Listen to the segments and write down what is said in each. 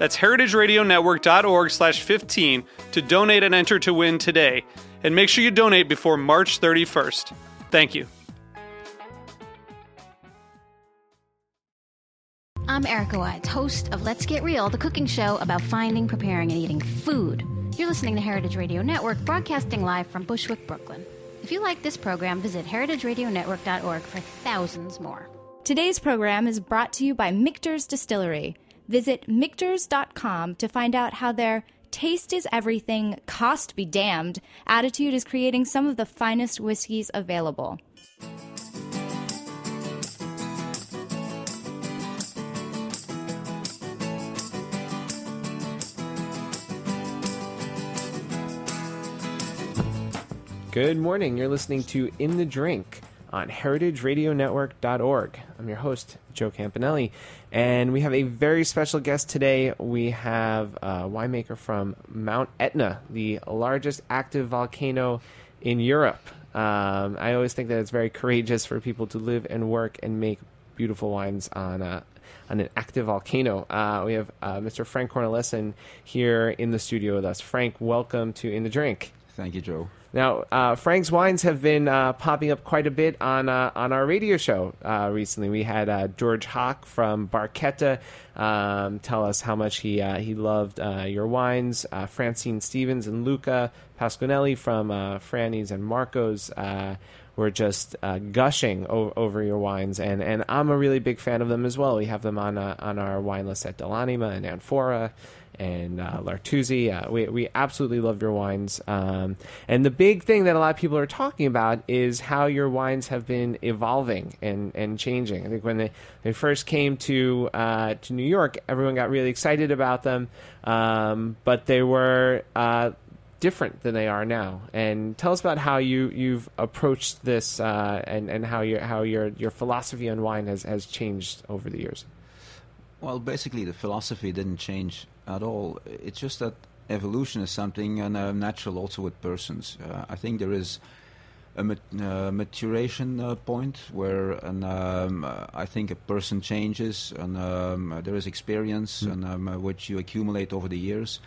That's heritageradionetwork.org slash 15 to donate and enter to win today. And make sure you donate before March 31st. Thank you. I'm Erica Wides, host of Let's Get Real, the cooking show about finding, preparing, and eating food. You're listening to Heritage Radio Network, broadcasting live from Bushwick, Brooklyn. If you like this program, visit heritageradionetwork.org for thousands more. Today's program is brought to you by Michter's Distillery. Visit Michters.com to find out how their taste is everything, cost be damned attitude is creating some of the finest whiskeys available. Good morning. You're listening to In the Drink on heritageradionetwork.org. I'm your host, Joe Campanale, and we have a very special guest today. We have a winemaker from Mount Etna, the largest active volcano in Europe. Um, I always think that it's very courageous for people to live and work and make beautiful wines on a on an active volcano. Uh, we have uh, Mr. Frank Cornelissen here in the studio with us. Frank, welcome to In the Drink. Thank you, Joe. Now, uh, Frank's wines have been uh, popping up quite a bit on uh, on our radio show uh, recently. We had uh, George Hawk from Barchetta um, tell us how much he uh, he loved your wines. Francine Stevens and Luca Pasquinelli from Franny's and Marco's were just gushing o- over your wines, and, and I'm a really big fan of them as well. We have them on on our wine list at dell'anima and Anfora and uh, L'Artusi. Uh, we, we absolutely love your wines. Um, and the big thing that a lot of people are talking about is how your wines have been evolving and, and changing. I think when they, they first came to uh, to New York, everyone got really excited about them, um, but they were uh, different than they are now. And tell us about how you you've approached this uh, and and how your how your your philosophy on wine has has changed over the years. Well, basically, the philosophy didn't change at all. It's just that evolution is something uh, natural also with persons. Uh, I think there is a mat- uh, maturation uh, point where an, um, uh, I think a person changes and um, there is experience mm. and um, uh, which you accumulate over the years.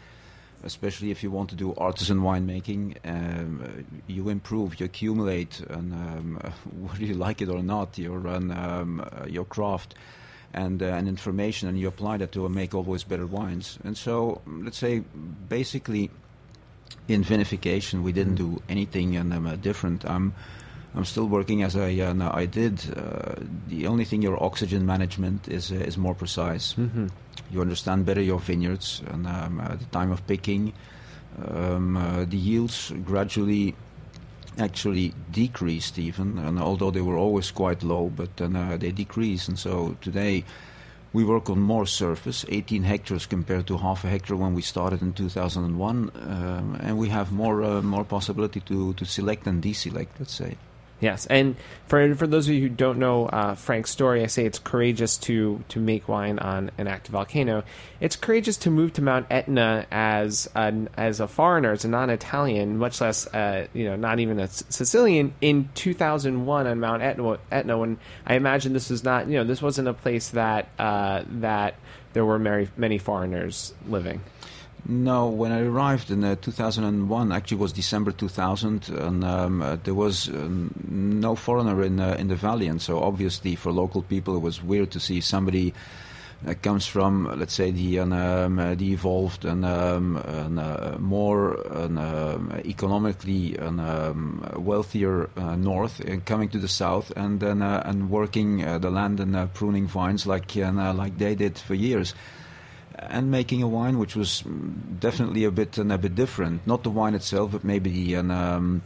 Especially if you want to do artisan winemaking, um, you improve, you accumulate, and um, whether you like it or not, your um, your craft and uh, and information, and you apply that to make always better wines. And so, let's say, basically, in vinification, we didn't do anything and um, uh, different. I'm I'm still working as I uh, I did. Uh, the only thing your oxygen management is uh, is more precise. Mm-hmm. You understand better your vineyards and um, uh, the time of picking. Um, the yields gradually actually decreased even, and although they were always quite low, but then uh, they decreased, and so today we work on more surface, 18 hectares compared to half a hectare when we started in 2001, um, and we have more uh, more possibility to to select and deselect, let's say. Yes, and for for those of you who don't know uh, Frank's story, I say it's courageous to to make wine on an active volcano. It's courageous to move to Mount Etna as an, as a foreigner, as a non-Italian, much less uh, you know not even a Sicilian, in 2001 on Mount Etna. Etna, when I imagine this was not you know this wasn't a place that uh, that there were many many foreigners living. No, when I arrived in uh, 2001, actually was December 2000, and um, uh, there was uh, no foreigner in uh, in the valley, and so obviously for local people it was weird to see somebody that comes from, let's say, the um, uh, the evolved and, um, and uh, more and, um, economically and um, wealthier north, and coming to the south, and then and working the land and pruning vines like like they did for years. And making a wine which was mm, definitely a bit and a bit different. Not the wine itself, but maybe the um,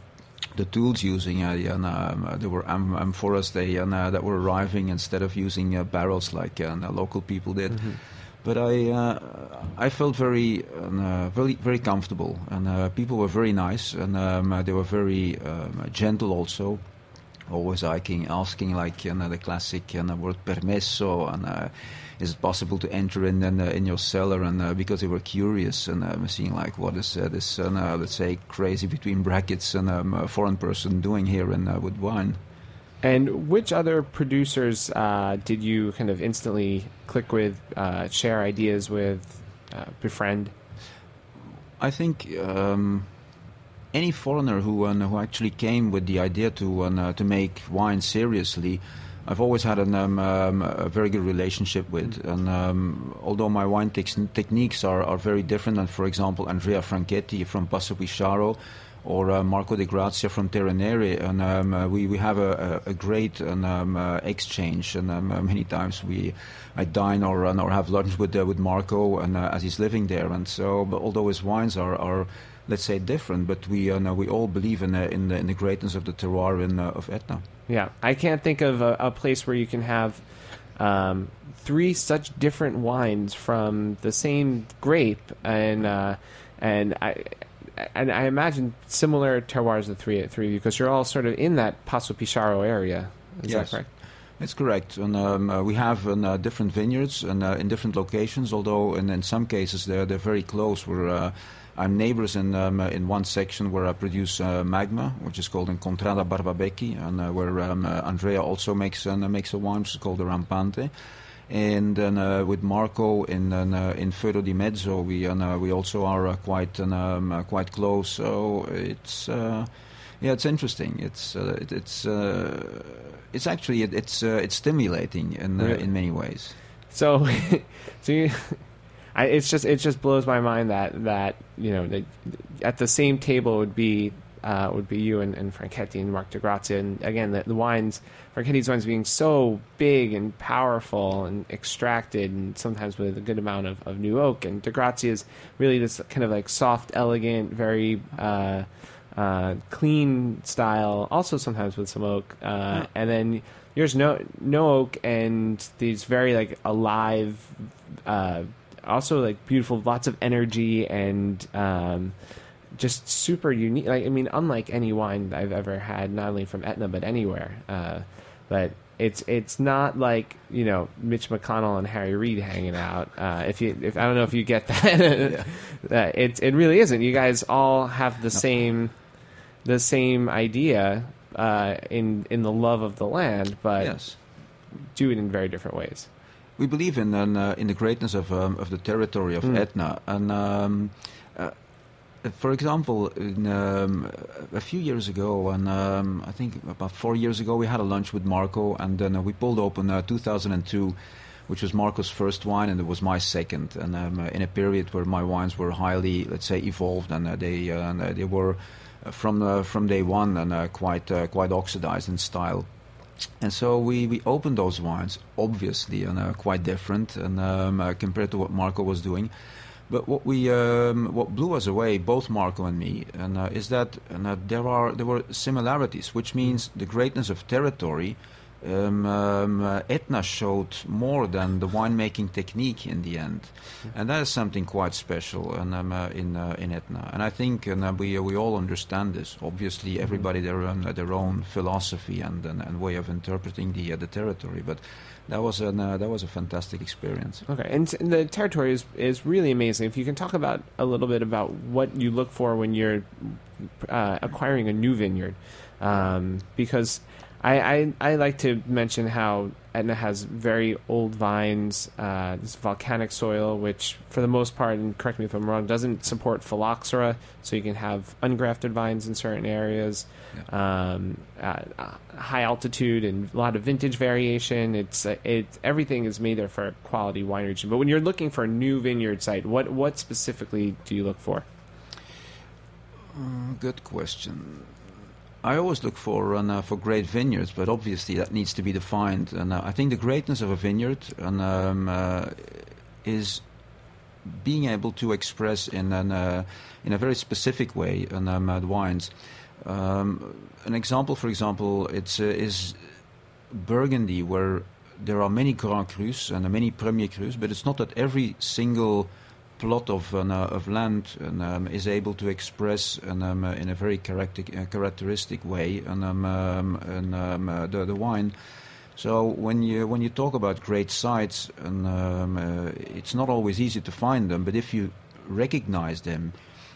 the tools using uh, and, uh, there were um, amphoras they, uh, that were arriving instead of using uh, barrels like uh, local people did. Mm-hmm. But I uh, I felt very very very comfortable and people were very nice and um, they were very um, gentle also. Always asking, asking like you know, the classic you know, word permesso and is it possible to enter in in, uh, in your cellar? And uh, because they were curious and uh, seeing like what is this, let's say, crazy between brackets and um, a foreign person doing here in with wine. And which other producers uh, did you kind of instantly click with, uh, share ideas with, uh, befriend? I think um, any foreigner who who actually came with the idea to to make wine seriously I've always had an, um, um, a very good relationship with. And um, although my wine te- techniques are, are very different than, for example, Andrea Franchetti from Passo Pisciaro or uh, Marco De Grazia from Terre Nere, and um, uh, we, we have a, a, a great um, uh, exchange. And um, uh, many times we I dine or or have lunch with uh, with Marco, and uh, as he's living there. And so, although his wines are, are let's say different, but we we all believe in in the, in the greatness of the terroir in, of Etna. Yeah, I can't think of a, a place where you can have um, three such different wines from the same grape, and uh, and I and I imagine similar terroirs the three three because you're all sort of in that Passo Pisciaro area. Is yes. that correct? It's correct, and um, uh, we have uh, different vineyards and uh, in different locations. Although in, in some cases they're they're very close. We're uh, I'm neighbors in um, uh, in one section where I produce uh, magma, which is called in Contrada Barbabecchi, and uh, where um, uh, Andrea also makes uh, makes a wine, which is called the Rampante. And then uh, with Marco in in Feudo di Mezzo, we we also are quite um, quite close. So it's yeah, it's interesting. It's it, it's it's actually it, it's it's stimulating in really? in many ways. So, so you, I, it's just it just blows my mind that that you know that at the same table would be uh, would be you and, and Franchetti and Mark de Grazia, and again the, the wines Franchetti's wines being so big and powerful and extracted, and sometimes with a good amount of, of new oak, and de Grazia is really this kind of like soft, elegant, very uh, uh, clean style, also sometimes with some oak, uh, and then yours no no oak and these very like alive uh, also like beautiful, lots of energy and um, just super unique. Like I mean, unlike any wine I've ever had, not only from Etna but anywhere. Uh, but it's it's not like you know Mitch McConnell and Harry Reid hanging out. Uh, if you if I don't know if you get that, yeah. uh, it it really isn't. You guys all have the same the same idea uh, in in the love of the land, but yes. do it in very different ways we believe in uh, in the greatness of um, of the territory of mm. Etna, and um, uh, for example, in, um, a few years ago, and um, I think about four years ago, we had a lunch with Marco, and then uh, we pulled open uh, 2002. Which was Marco's first wine, and it was my second. And um, uh, in a period where my wines were highly, let's say, evolved, and uh, they they were from from day one and quite quite oxidized in style. And so we, we opened those wines, obviously, and uh, quite different and um, uh, compared to what Marco was doing. But what we um, what blew us away, both Marco and me, and uh, is that, uh, there are there were similarities, which means the greatness of territory um, um, uh, Etna showed more than the winemaking technique in the end, and that is something quite special and, um, uh, in uh, in Etna. And I think and, uh, we we all understand this. Obviously, mm-hmm. everybody their own their own philosophy and, and, and way of interpreting the uh, the territory, but. That was an uh, that was a fantastic experience. Okay, and, and the territory is is really amazing. If you can talk about a little bit about what you look for when you're acquiring a new vineyard, um, because I, I, I like to mention how Etna has very old vines, uh, this volcanic soil, which for the most part, and correct me if I'm wrong, doesn't support phylloxera, so you can have ungrafted vines in certain areas. Um, uh, uh, high altitude and a lot of vintage variation. It's uh, it everything is made there for a quality wine region. But when you're looking for a new vineyard site, what what specifically do you look for? Mm, good question. I always look for uh, for great vineyards, but obviously that needs to be defined. And uh, I think the greatness of a vineyard and, um, uh, is being able to express in an, uh, in a very specific way and um, the wines. Um, an example, for example, it's uh, is Burgundy, where there are many Grand Crus and many Premier Crus, but it's not that every single plot of uh, of land and, um, is able to express um, uh, in a very uh, characteristic way um, the, the wine. So when you when you talk about great sites, and um, uh, it's not always easy to find them, but if you recognize them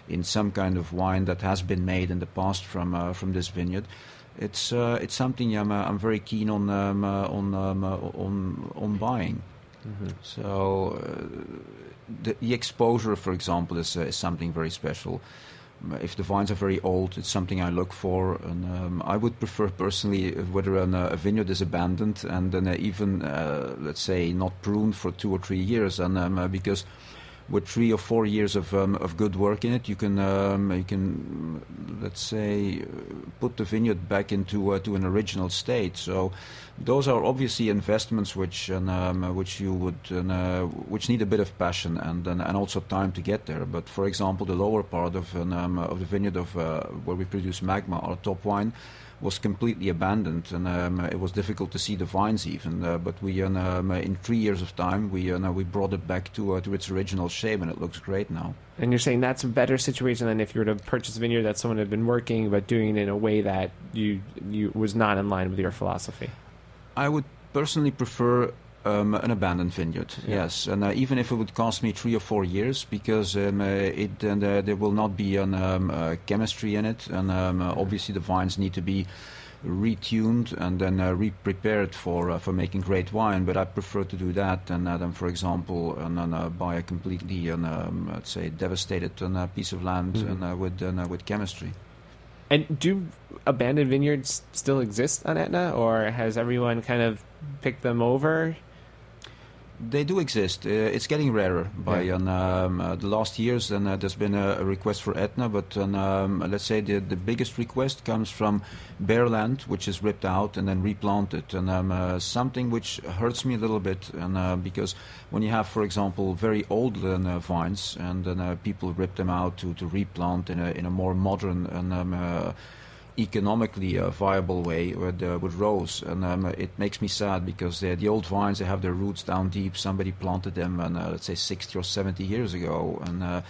in some kind of wine that has been made in the past from uh, from this vineyard, it's uh, it's something I'm I'm very keen on um, on um, on on buying. So uh, the, the exposure, for example, is, uh, is something very special. If the vines are very old, it's something I look for, and um, I would prefer personally uh, whether an, uh, a vineyard is abandoned and then uh, even, uh, let's say, not pruned for two or three years, and um, because with three or four years of um, of good work in it, you can um, you can let's say uh, put the vineyard back into uh, to an original state. So those are obviously investments which and, um, which you would uh, which need a bit of passion and, and and also time to get there. But for example, the lower part of um, of the vineyard of uh, where we produce Magma, our top wine, was completely abandoned, and um, it was difficult to see the vines even. Uh, but we, um, in three years of time, we uh, we brought it back to uh, to its original shape, and it looks great now. And you're saying that's a better situation than if you were to purchase a vineyard that someone had been working but doing it in a way that you you was not in line with your philosophy. I would personally prefer um, an abandoned vineyard, Yeah. yes, and uh, even if it would cost me three or four years, because um, uh, it and uh, there will not be an um, uh, chemistry in it, and um, uh, obviously the vines need to be retuned and then uh, re-prepared for uh, for making great wine. But I prefer to do that than, uh, than for example, and then uh, buy a completely, uh, um, let's say, devastated uh, piece of land Mhm. and, uh, with uh, with chemistry. And do abandoned vineyards still exist on Etna, or has everyone kind of picked them over? They do exist. Uh, it's getting rarer by Yeah. um, um, uh, the last years, and uh, there's been a, a request for Etna. But um, um, let's say the the biggest request comes from bare land, which is ripped out and then replanted, and um, uh, something which hurts me a little bit, and uh, because when you have, for example, very old uh, vines, and then uh, people rip them out to, to replant in a in a more modern and um, uh, economically uh, viable way with uh, with rows, and um, it makes me sad because the old vines they have their roots down deep. Somebody planted them, and uh, let's say 60 or 70 years ago, and. Uh,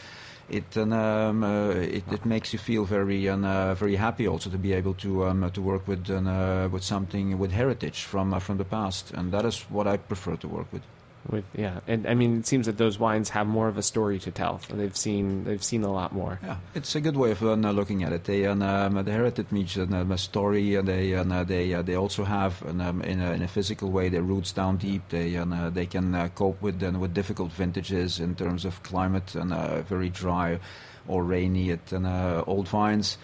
it, and, um, uh, it it makes you feel very and uh, very happy also to be able to um, to work with uh, with something with heritage from uh, from the past, and that is what I prefer to work with. With yeah, and I mean, it seems that those wines have more of a story to tell. They've seen they've seen a lot more. Yeah, it's a good way of uh, looking at it. They um, uh, the heritage meets uh, a story, and they uh, they uh, they also have um, in, a, in a physical way their roots down deep. They uh, they can uh, cope with with difficult vintages in terms of climate and very dry or rainy. At and, old vines.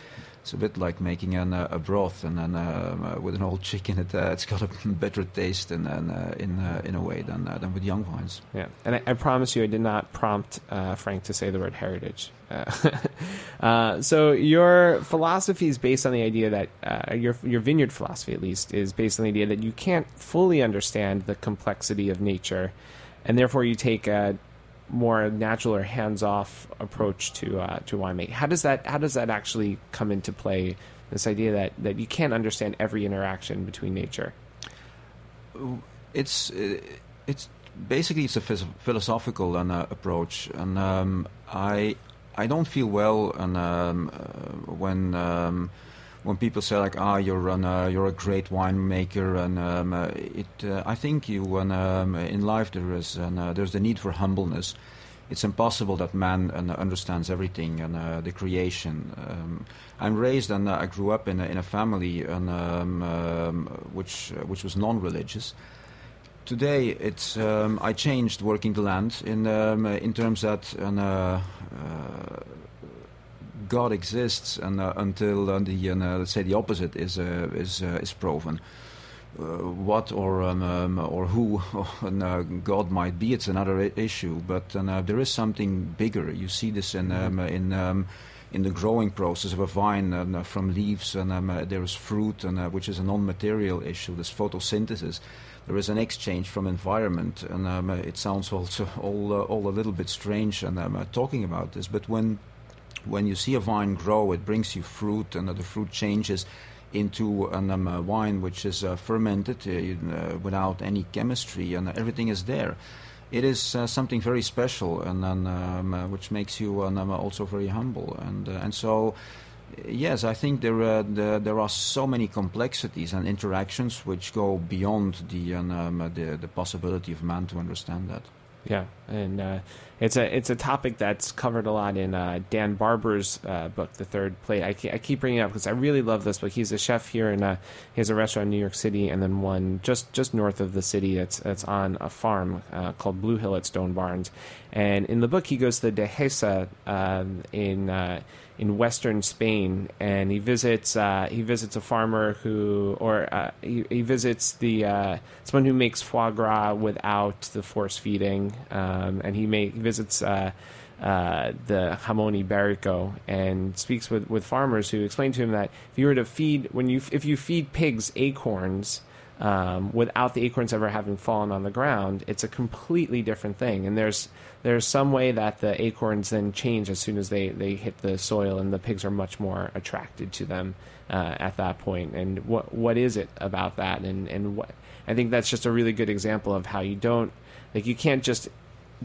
It's a bit like making an, uh, a broth, and then um, uh, with an old chicken, it, uh, it's got a better taste and, and uh, in uh, in a way than uh, than with young vines. Yeah, and I, I promise you, I did not prompt uh, Frank to say the word heritage. Uh, uh, so your philosophy is based on the idea that uh, your your vineyard philosophy, at least, is based on the idea that you can't fully understand the complexity of nature, and therefore you take a more natural or hands-off approach to uh, to winemaking. How does that how does that actually come into play? This idea that, that you can't understand every interaction between nature. it's uh, it's basically it's a philosophical and, uh, approach, and um, I I don't feel well and um, uh, when um, when people say like ah you're an, uh, you're a great winemaker and um, uh, it uh, I think you and um, in life there is and uh, there's the need for humbleness. It's impossible that man uh, understands everything and uh, the creation. Um, I'm raised and I grew up in a, in a family and, um, um, which which was non-religious, today it's um, I changed working the land in in terms that uh, God exists and uh, until the let's say the opposite is is is proven. what or um, um, or who God might be, it's another issue. But there is something bigger. You see this in um, in in the growing process of a vine uh, from leaves, and um, uh, there is fruit, and uh, which is a non-material issue. There's photosynthesis. There is an exchange from environment, and um, it sounds also all all a little bit strange, and um, talking about this. But when when you see a vine grow, it brings you fruit, and the fruit changes into um, a wine which is uh, fermented uh, without any chemistry, and everything is there it is uh, something very special, and, and um, uh, which makes you um, also very humble. And uh, and so, yes, I think there the, there are so many complexities and interactions which go beyond the um, the, the possibility of man to understand that. Yeah, and uh, it's a it's a topic that's covered a lot in uh, Dan Barber's uh, book, The Third Plate. I, I keep bringing it up because I really love this book. He's a chef here, and uh, he has a restaurant in New York City, and then one just just north of the city that's that's on a farm uh, called Blue Hill at Stone Barns. And in the book, he goes to the Dehesa um, in uh, in western Spain, and he visits uh, he visits a farmer who, or uh, he, he, visits the uh, someone who makes foie gras without the force feeding, um, and he, may, visits uh, uh, the Jamón Ibérico and speaks with, with farmers who explain to him that if you were to feed when you if you feed pigs acorns um, without the acorns ever having fallen on the ground, it's a completely different thing. And there's there's some way that the acorns then change as soon as they, they hit the soil, and the pigs are much more attracted to them uh, at that point. And what what is it about that? And and what I think that's just a really good example of how you don't like you can't just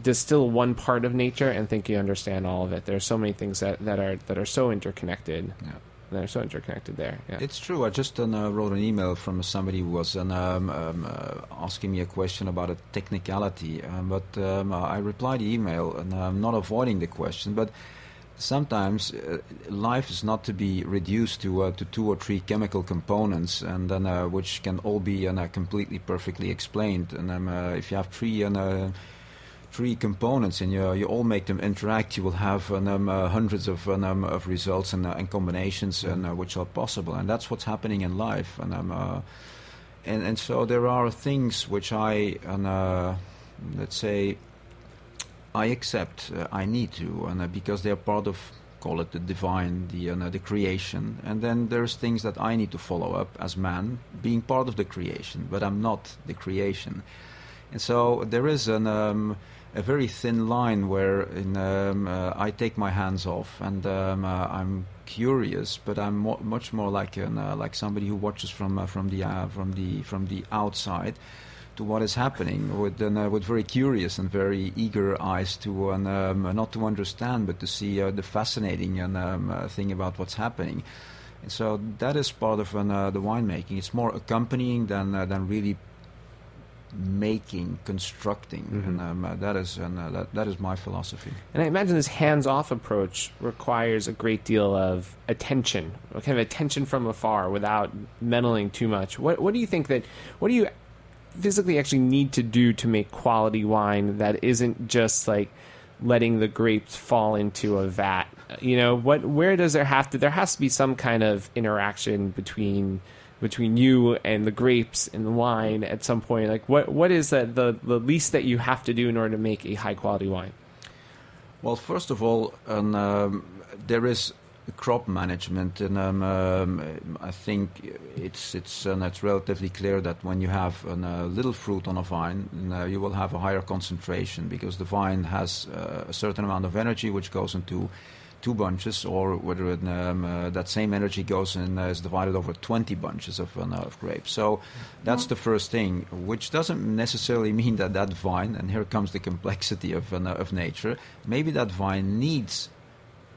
distill one part of nature and think you understand all of it. There are so many things that, that are that are so interconnected. Yeah they're so interconnected there. Yeah. It's true. I just uh, wrote an email from somebody who was um, um, uh, asking me a question about a technicality, um, but um, I replied the email, and I'm not avoiding the question, but sometimes uh, life is not to be reduced to uh, to two or three chemical components, and then uh, which can all be uh, completely perfectly explained. And um, if you have three three components and you, you all make them interact, you will have um, uh, hundreds of, um, of results and, uh, and combinations and, uh, which are possible. And that's what's happening in life. And, um, uh, and, and so there are things which I, uh, let's say, I accept, uh, I need to, and because they're part of, call it the divine, the, the creation. And then there's things that I need to follow up as man, being part of the creation, but I'm not the creation. And so there is an um, a very thin line where in, um, uh, I take my hands off and um, uh, I'm curious, but I'm mo- much more like an, uh, like somebody who watches from uh, from the uh, from the from the outside to what is happening with uh, with very curious and very eager eyes to um, not to understand but to see the fascinating um, thing about what's happening. And so that is part of the winemaking. It's more accompanying than than really making, constructing, mm-hmm. and um, uh, that is and uh, that, that is my philosophy. And I imagine this hands-off approach requires a great deal of attention, kind of attention from afar, without meddling too much. What what do you think that? What do you physically actually need to do to make quality wine that isn't just like letting the grapes fall into a vat? You know, what where does there have to? There has to be some kind of interaction between between you and the grapes and the wine at some point? Like, what what is that the the least that you have to do in order to make a high quality wine? Well, first of all, um, there is crop management, and um, um, I think it's it's uh, it's relatively clear that when you have a uh, little fruit on a vine, uh, you will have a higher concentration because the vine has uh, a certain amount of energy which goes into two bunches, or whether it, um, uh, that same energy goes and uh, is divided over 20 bunches of, uh, of grapes. So that's the first thing, which doesn't necessarily mean that that vine, and here comes the complexity of, uh, of nature, maybe that vine needs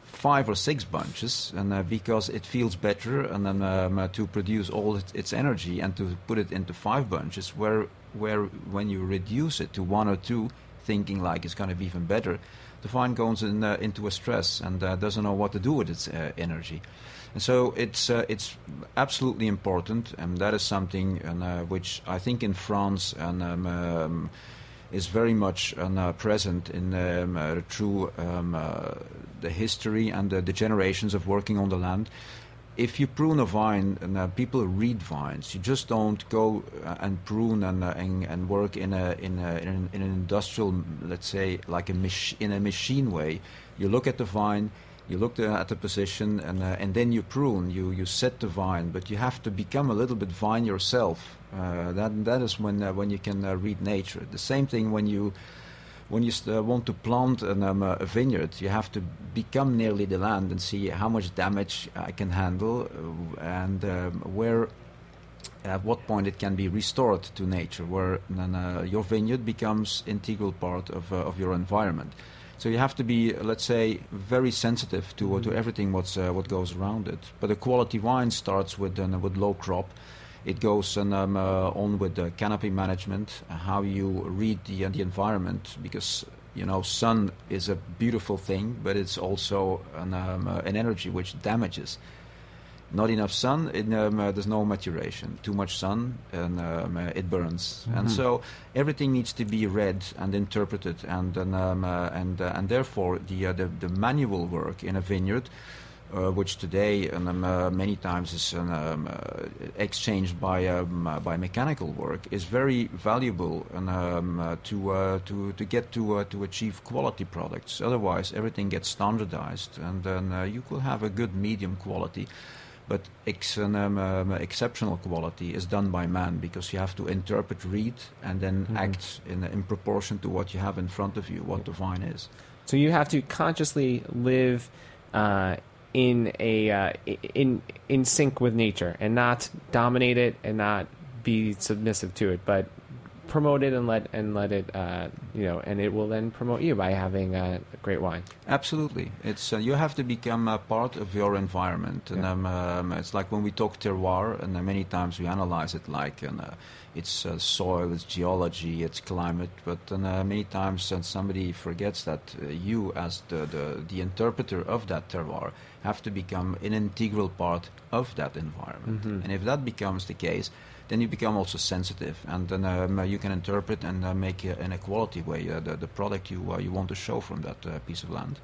five or six bunches, and uh, because it feels better, and then um, uh, to produce all its, its, energy and to put it into five bunches, where where when you reduce it to one or two, thinking like it's going to be even better, the vine goes in, uh, into a stress and uh, doesn't know what to do with its uh, energy. And so it's uh, it's absolutely important, and that is something and, uh, which I think in France and um, um, is very much present in um, through um, the history and the generations of working on the land if you prune a vine, and uh, people read vines, you just don't go uh, and prune and, uh, and, and work in a in a in an, in an industrial, let's say, like a mach- in a machine way. You look at the vine, you look at the position, and uh, and then you prune. You you set the vine, but you have to become a little bit vine yourself. Uh, that that is when uh, when you can read nature. The same thing when you when you uh, want to plant an, um, a vineyard, you have to become nearly the land and see how much damage I can handle uh, and um, where, at what point it can be restored to nature, where uh, your vineyard becomes integral part of, uh, of your environment. So you have to be, let's say, very sensitive to mm-hmm. to everything what's uh, what goes around it. But a quality wine starts with uh, with low crop it goes um, uh, on with the canopy management, how you read the, uh, the environment, because you know sun is a beautiful thing, but it's also an, um, uh, an energy which damages. Not enough sun, it, um, uh, there's no maturation. Too much sun, and um, uh, it burns. Mm-hmm. And so everything needs to be read and interpreted, and and um, uh, and, and therefore the, the the manual work in a vineyard uh, which today um, uh, many times is um, uh, exchanged by um, uh, by mechanical work, is very valuable and, um, uh, to uh, to to get to to achieve quality products. Otherwise, everything gets standardized, and then you could have a good medium quality. But ex- um, um, exceptional quality is done by man because you have to interpret, read, and then mm-hmm. act in, in proportion to what you have in front of you, what the vine is. So you have to consciously live uh, in a uh, in in sync with nature and not dominate it and not be submissive to it, but promote it and let and let it uh, you know and it will then promote you by having a great wine. Absolutely. It's uh, you have to become a part of your environment. And yeah. um, um, it's like when we talk terroir and uh, many times we analyze it like and, uh, it's uh, soil it's geology it's climate. But uh, many times somebody forgets that you as the, the, the interpreter of that terroir have to become an integral part of that environment. Mm-hmm. and if that becomes the case then you become also sensitive, and then um, you can interpret and uh, make uh, in a quality way uh, the, the product you uh, you want to show from that uh, piece of land.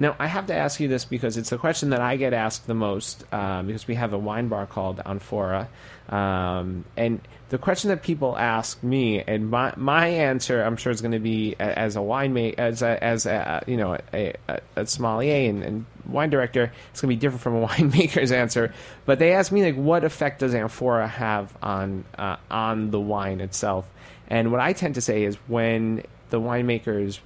Now, I have to ask you this because it's a question that I get asked the most um, because we have a wine bar called Anfora. Um, and the question that people ask me, and my, my answer, I'm sure, is going to be as a winemaker, as a, as a, you know, a, a, a sommelier and, and, wine director, it's going to be different from a winemaker's answer. But they ask me, like, what effect does Amphora have on, uh, on the wine itself? And what I tend to say is when the winemaker is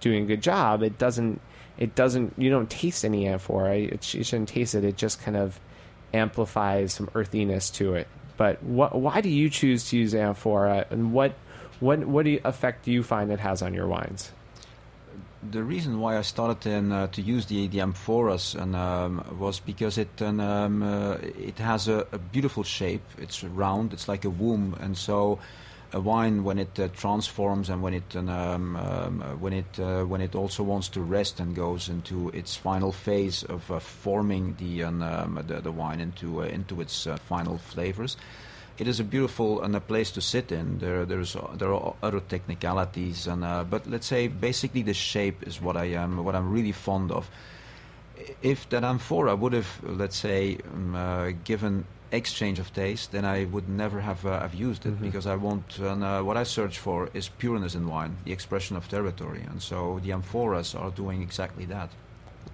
doing a good job, it doesn't it doesn't you don't taste any amphora. It, you shouldn't taste it. It just kind of amplifies some earthiness to it. But what, why do you choose to use amphora, and what what what do effect do you find it has on your wines? The reason why I started in, uh, to use the, the amphoras and, um, was because it um, uh, it has a, a, beautiful shape. It's round. It's like a womb, and so a wine when it uh, transforms and when it um, um, uh, when it uh, when it also wants to rest and goes into its final phase of uh, forming the, um, the, the wine into uh, into its uh, final flavors. It is a beautiful and a place to sit in. There there's there are other technicalities and but let's say basically the shape is what I am what I'm really fond of. If that amphora would have let's say um, given exchange of taste, then I would never have, uh, have used it mm-hmm. because I want uh, what I search for is pureness in wine, the expression of territory, and so the amphoras are doing exactly that.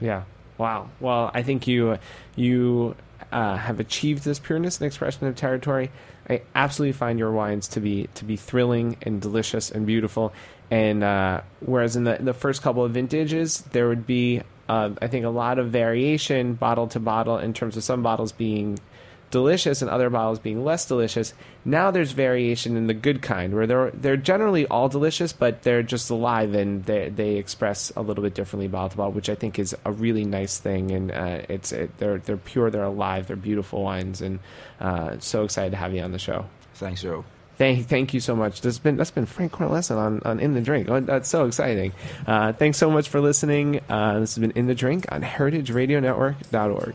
Yeah. Wow. Well, I think you you uh, have achieved this pureness and expression of territory. I absolutely find your wines to be to be thrilling and delicious and beautiful. And uh, whereas in the in the first couple of vintages, there would be uh, I think a lot of variation bottle to bottle in terms of some bottles being delicious and other bottles being less delicious. Now there's variation in the good kind, where they're they're generally all delicious, but they're just alive and they they express a little bit differently bottle to bottle, which I think is a really nice thing. And uh, it's it, they're they're pure, they're alive, they're beautiful wines, and uh, so excited to have you on the show. Thanks, Joe. Thank, thank you so much. That's been that's been Frank Cornelissen on, on In the Drink. Oh, that's so exciting. Uh, thanks so much for listening. Uh, this has been In the Drink on HeritageRadioNetwork.org.